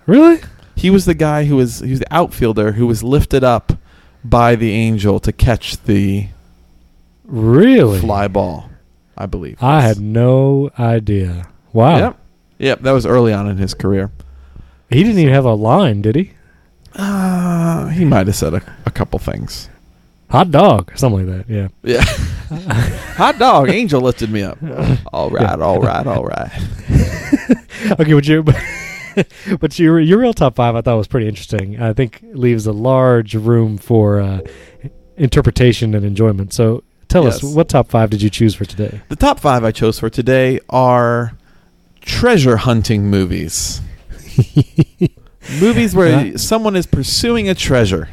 Really? He was the guy who was he was the outfielder who was lifted up by the angel to catch the Really? fly ball, I believe. I had no idea. Wow. Yep. Yep, that was early on in his career. He didn't even have a line, did he? Uh, he might have said a, a couple things. Hot dog or something like that. Yeah. Yeah. Hot dog, angel lifted me up. All right, all right, all right. okay, but you? but your your real top five I thought was pretty interesting. I think leaves a large room for uh, interpretation and enjoyment. So tell us what top five did you choose for today? The top five I chose for today are treasure hunting movies. movies where someone is pursuing a treasure.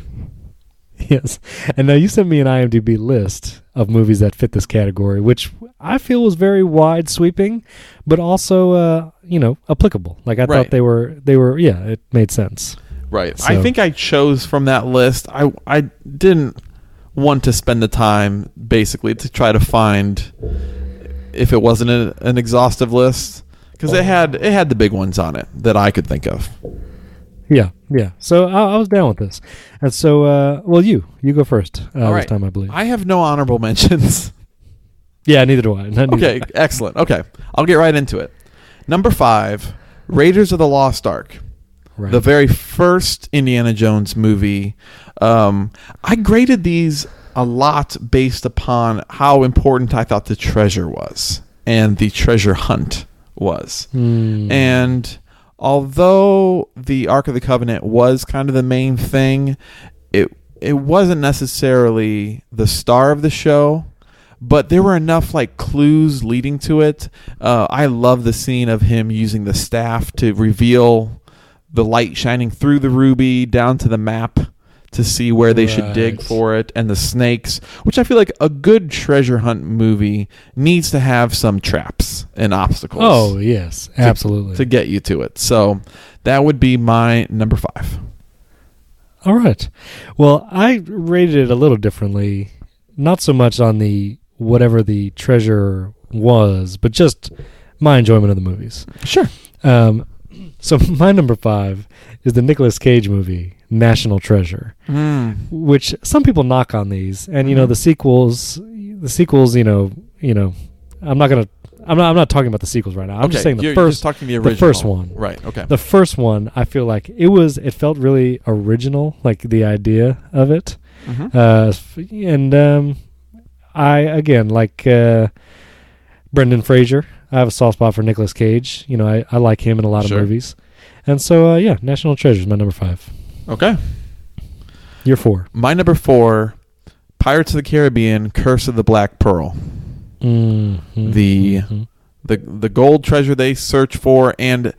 yes, and now you sent me an IMDb list of movies that fit this category, which I feel was very wide sweeping, but also uh, you know applicable. Like I Right. thought they were they were yeah it made sense. Right. I think I chose from that list. I I didn't want to spend the time basically to try to find if it wasn't a, an exhaustive list because it had it had the big ones on it that I could think of. Yeah, yeah. So I, I was down with this, and so uh, well, you you go first uh, this time, I believe. I have no honorable mentions. yeah, neither do I. Neither. okay, excellent. Okay, I'll get right into it. Number five, Raiders of the Lost Ark. Right. the very first Indiana Jones movie. Um, I graded these a lot based upon how important I thought the treasure was and the treasure hunt was. Hmm. And although the Ark of the Covenant was kind of the main thing, it it wasn't necessarily the star of the show. But there were enough like clues leading to it. Uh, I love the scene of him using the staff to reveal the light shining through the ruby down to the map to see where they should dig for it and the snakes which i feel like a good treasure hunt movie needs to have some traps and obstacles oh yes, absolutely. to get you to it so that would be my number five All right. Well, I rated it a little differently, not so much on the whatever the treasure was, but just my enjoyment of the movies. sure Um, so my number five is the Nicolas Cage movie National Treasure, mm. which some people knock on these, and you know Mhm. the sequels, the sequels, you know, you know, I'm not gonna, I'm not, I'm not talking about the sequels right now. I'm okay just saying the you're, first, you're just talking the the first one. right okay the first one. I feel like it was, it felt really original, like the idea of it. Mhm. Uh, and um, I again like uh, Brendan Fraser. I have a soft spot for Nicolas Cage. You know, I, I like him in a lot Sure. of movies, and so uh, yeah, National Treasure is my number five. okay You're four. my number four pirates of the caribbean curse of the black pearl Mm-hmm. The- Mhm. the the gold treasure they search for, and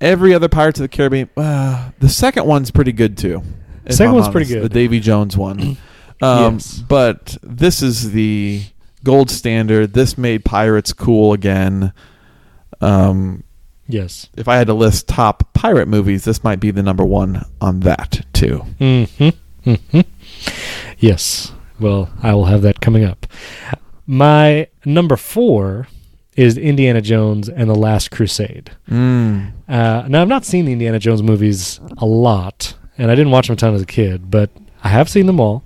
every other Pirates of the Caribbean. Uh, the second one's pretty good too. Second I'm one's pretty good. The Davy Jones one. Um, Yes. But this is the gold standard. This made pirates cool again. Um, yes. if I had to list top pirate movies, this might be the number one on that too. Mm-hmm. hmm Yes. Well, I will have that coming up. My number four is Indiana Jones and the Last Crusade. Mm. Uh, now, I've not seen the Indiana Jones movies a lot, and I didn't watch them a ton as a kid, but I have seen them all.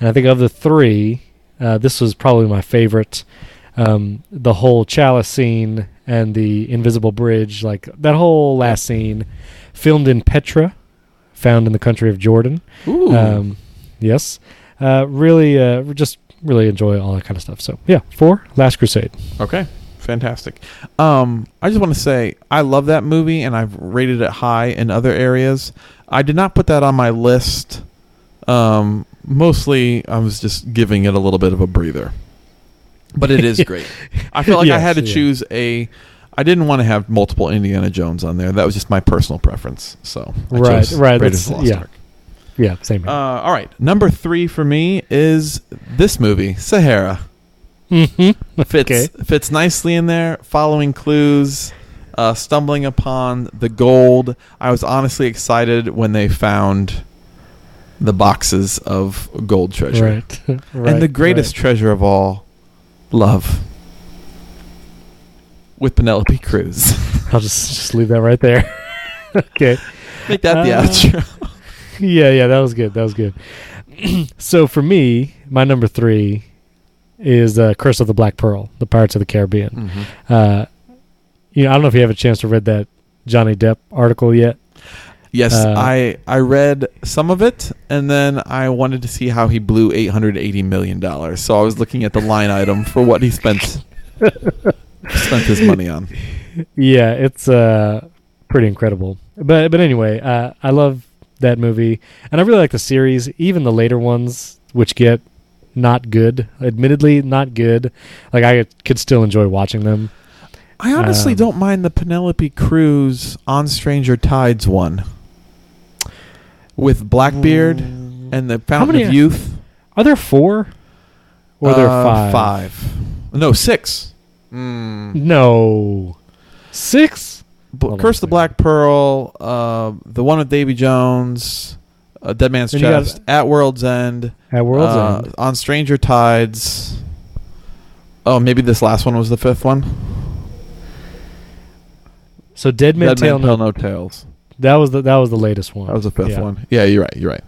And I think of the three, uh, this was probably my favorite. Um, the whole chalice scene and the invisible bridge, like that whole last scene, filmed in Petra, found in the country of Jordan. Ooh. Um, yes, uh, really, uh, just really enjoy all that kind of stuff. So yeah, four Last Crusade. Okay. Fantastic. Um, I just want to say I love that movie and I've rated it high in other areas. I did not put that on my list. Um, mostly I was just giving it a little bit of a breather. But it is great. I feel like I had to yeah. choose a I didn't want to have multiple Indiana Jones on there. That was just my personal preference. So I Right, right, Raiders of the Lost yeah. Ark. Yeah, same. Uh, all right. Number three for me is this movie, Sahara. mm-hmm. fits Okay. fits nicely in there following clues uh, stumbling upon the gold i was honestly excited when they found the boxes of gold treasure Right. right. and the greatest right. treasure of all love with penelope cruz I'll just just leave that right there. okay. make that the Uh, outro Yeah, yeah, that was good. That was good. so for me, my number three is uh, Curse of the Black Pearl, the Pirates of the Caribbean. Mhm. Uh, you know, I don't know if you have a chance to read that Johnny Depp article yet. Yes Uh, i i read some of it and then i wanted to see how he blew 880 million dollars so i was looking at the line item for what he spent spent his money on Yeah, it's uh, pretty incredible. But but anyway, uh, I love that movie, and I really like the series, even the later ones, which get not good. Admittedly, not good. Like I could still enjoy watching them. I honestly Um, don't mind the Penelope Cruz on Stranger Tides one with Blackbeard and the Fountain many of are- Youth. Are there four? Or are there Uh, five? Five. No, six. Mm. No, six. B- Hold on Curse a the second. Black Pearl. Uh, the one with Davy Jones. Uh, Dead Man's Then you got- Chest. At World's End. At World's uh, End. On Stranger Tides. Oh, maybe this last one was the fifth one. So Dead Man Dead Tell Man Tell No. No Tales. That was the that was the latest one. That was the fifth Yeah. one. Yeah, you're right. You're right.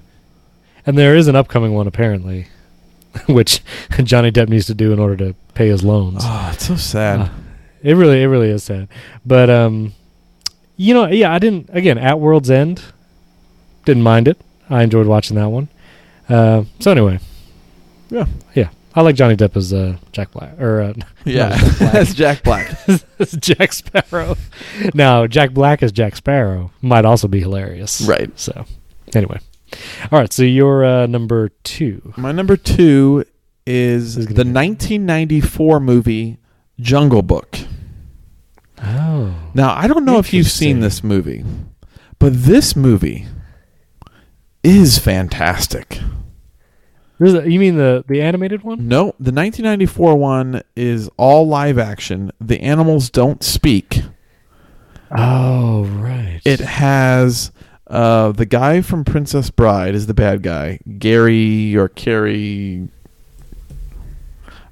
And there is an upcoming one apparently, which Johnny Depp needs to do in order to pay his loans. Oh, it's so sad. Uh, It really, it really is sad. But um, you know, yeah, I didn't. Again, at World's End, didn't mind it. I enjoyed watching that one. Uh, so anyway, Yeah. yeah, I like Johnny Depp as uh, Jack Black or uh, Yeah, Jack Black. that's Jack Black. as Jack Sparrow. now, Jack Black as Jack Sparrow might also be hilarious. right. So, anyway, all right. So you're uh, number two. My number two is is the 1994 movie Jungle Book. Oh, Now, I don't know if you've seen this movie, but this movie is fantastic. A- you mean the the animated one? No, the 1994 one is all live action. The animals don't speak. Oh, right. It has uh, the guy from Princess Bride is the bad guy, Gary or Carrie.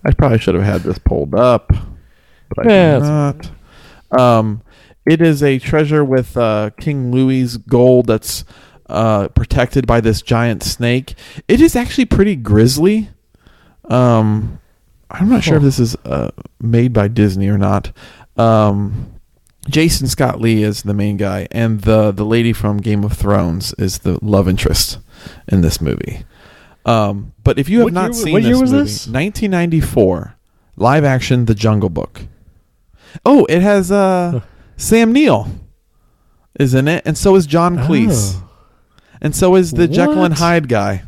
I probably should have had this pulled up, but I Yeah, did not. Um, it is a treasure with uh, King Louis's gold that's uh, protected by this giant snake. It is actually pretty grisly. Um, I'm not sure if this is uh, made by Disney or not. Um, Jason Scott Lee is the main guy, and the the lady from Game of Thrones is the love interest in this movie. Um, but if you have What not year seen what this year was movie, this? 1994, live action, The Jungle Book. Oh, it has uh, Sam Neill is in it, and so is John Cleese, Oh. And so is the Jekyll and What? Hyde guy,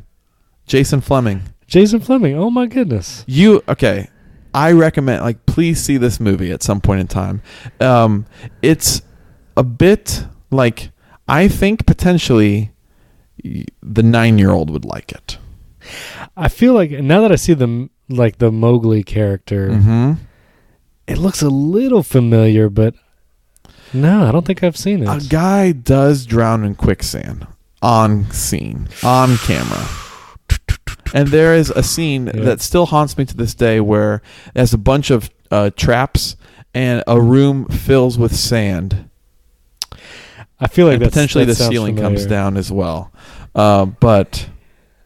Jason Flemyng. Jason Flemyng. Oh my goodness. You okay? I recommend like please see this movie at some point in time. Um, it's a bit like I think potentially y- the nine year old would like it. I feel like now that I see the like the Mowgli character, Mm-hmm. it looks a little familiar, but no, I don't think I've seen it. A guy does drown in quicksand on scene on camera. And there is a scene Yeah. that still haunts me to this day where there's a bunch of uh, traps and a room fills with sand. I feel like that's, potentially the ceiling comes down as well. Uh, but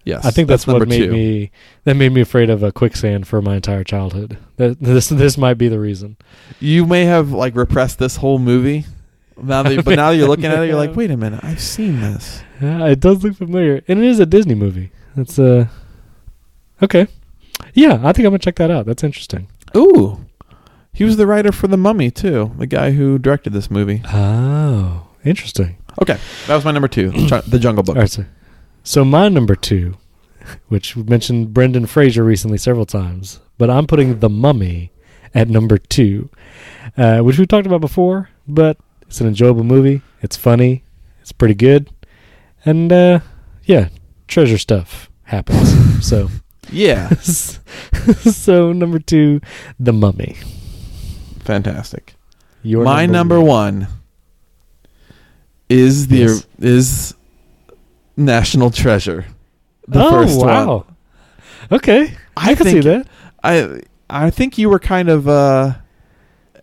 yes, I think that's, what made two. me that made me afraid of a quicksand for my entire childhood. That this this might be the reason. You may have like repressed this whole movie. Now that, but now that you're looking at it, you're like, wait a minute, I've seen this. Yeah, it does look familiar, and it is a Disney movie. That's uh okay. Yeah, I think I'm gonna check that out. That's interesting. Ooh, he was the writer for The Mummy too, the guy who directed this movie. Oh, interesting. Okay, that was my number two, The Jungle Book. All right, so, so my number two, which we mentioned Brendan Fraser recently several times, but I'm putting The Mummy at number two, uh, which we've talked about before, but it's an enjoyable movie. It's funny. It's pretty good. And, uh, yeah, treasure stuff happens. so, Yeah, so number two, The Mummy. fantastic. Your my number one is the Yes. is National Treasure. The oh, first wow. one. Okay. I, I can see think- that. I I think you were kind of uh,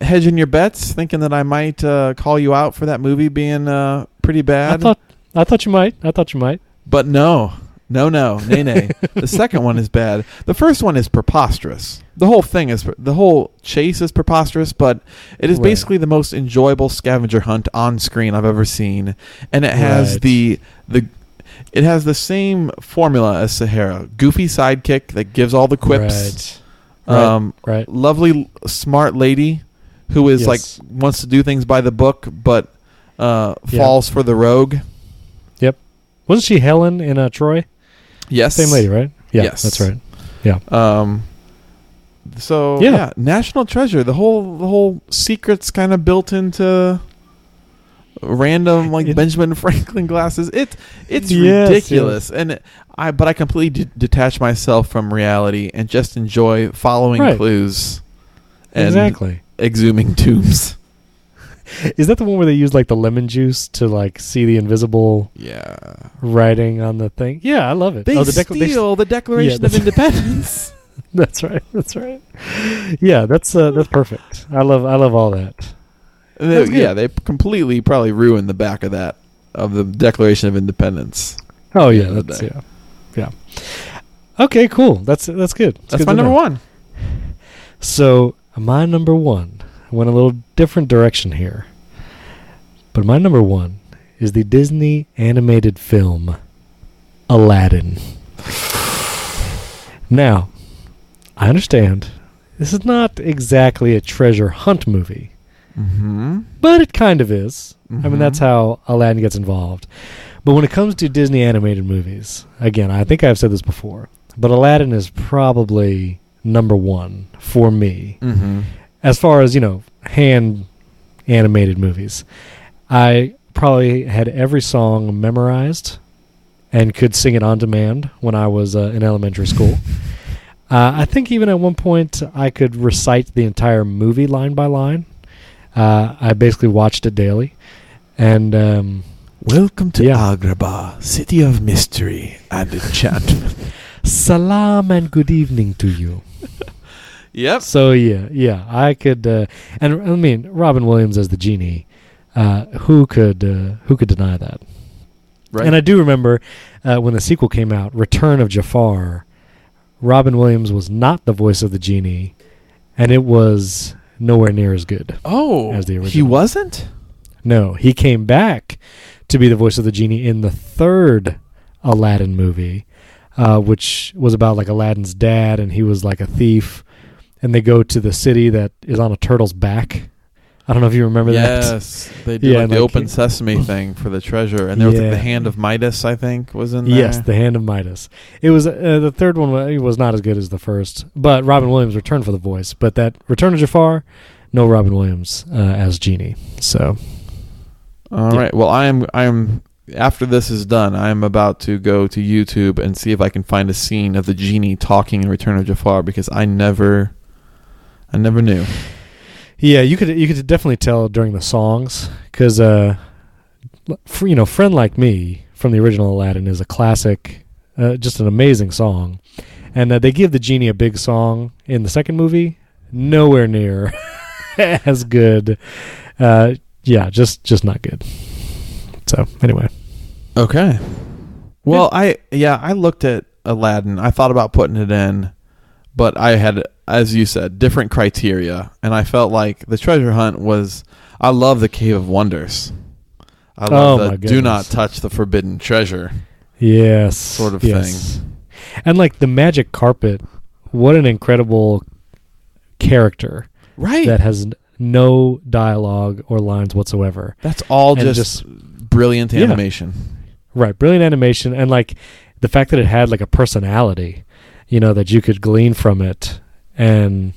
hedging your bets, thinking that I might uh, call you out for that movie being uh, pretty I bad. thought I thought you might. I thought you might. but no, no, no, nay, nay. the second one is bad. The first one is preposterous. The whole thing is the whole chase is preposterous, but it is Right. basically the most enjoyable scavenger hunt on screen I've ever seen, and it has Right. the the. It has the same formula as Sahara. Goofy sidekick that gives all the quips. Right. Um, Right. lovely, smart lady who is Yes. like wants to do things by the book, but uh, Yeah. falls for the rogue. Wasn't she Helen in uh, Troy? Yes, Same lady, right? Yeah, Yes. that's right. Yeah. Um, so Yeah. yeah. national treasure. The whole the whole secrets kind of built into random like It- Benjamin Franklin glasses. It it's Yes, ridiculous, and I but I completely d- detach myself from reality and just enjoy following Right. clues and exactly. exhuming tombs. Is that the one where they use like the lemon juice to like see the invisible Yeah. writing on the thing? Yeah, I love it. They oh, the decla- they- steal the Declaration Yeah, of Independence. that's right. That's right. Yeah, that's uh, that's perfect. I love I love all that. They- yeah, they completely probably ruined the back of that of the Declaration of Independence. Oh yeah, end of the that's yeah, yeah. Okay, cool. That's that's good. It's That's good my number know. one. So my number one, went a little different direction here. But my number one is the Disney animated film Aladdin. Now, I understand this is not exactly a treasure hunt movie, Mm-hmm. but it kind of is. I mean, Mhm. that's how Aladdin gets involved. But when it comes to Disney animated movies, again, I think I've said this before, but Aladdin is probably number one for me Mm-hmm. As far as you know hand animated movies i probably had every song memorized and could sing it on demand when i was uh, in elementary school uh, i think even at one point i could recite the entire movie line by line uh, i basically watched it daily and um, Welcome to Yeah. Agrabah, city of mystery and enchantment. salam and good evening to you yep. So yeah, yeah, I could, uh, and I mean, Robin Williams as the genie. Uh, who could uh, who could deny that? Right. And I do remember uh, when the sequel came out, Return of Jafar. Robin Williams was not the voice of the genie, and it was nowhere near as good. oh, as the original. he wasn't. No, he came back to be the voice of the genie in the third Aladdin movie, uh, which was about like Aladdin's dad, and he was like a thief, and they go to the city that is on a turtle's back. I don't know if you remember that. Yes, they did Yeah, like the like- open sesame thing for the treasure, and there was like the hand of Midas. I think was in there. Yes, the Hand of Midas. It was uh, the third one wa- was not as good as the first, but Robin Williams returned for the voice. But that Return of Jafar, no Robin Williams uh, as genie. So All Yeah. right. Well, I am. I am. After this is done, I am about to go to YouTube and see if I can find a scene of the genie talking in Return of Jafar because I never, I never knew. Yeah, you could you could definitely tell during the songs because uh, for, you know, "Friend Like Me" from the original Aladdin is a classic, uh, just an amazing song, and uh, they give the genie a big song in the second movie, nowhere near as good. Uh, yeah, just just not good. So anyway, Okay. Well, I yeah, I looked at Aladdin. I thought about putting it in, but I had, as you said, different criteria, and I felt like the treasure hunt was. I love the Cave of Wonders. I love Oh, the do not touch the forbidden treasure. yes, Sort of yes. and like the magic carpet, what an incredible character. Right. that has no dialogue or lines whatsoever. That's all And just, brilliant Yeah. animation. Right, brilliant animation and like the fact that it had like a personality, you know, that you could glean from it and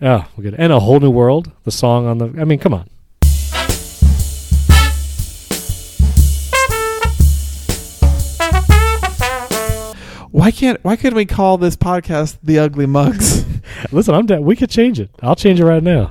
ah, oh, we good. And a whole new world, the song on the I mean, come on. Why can't? Why couldn't we call this podcast the Ugly Mugs? Listen, I'm down. We could change it. I'll change it right now.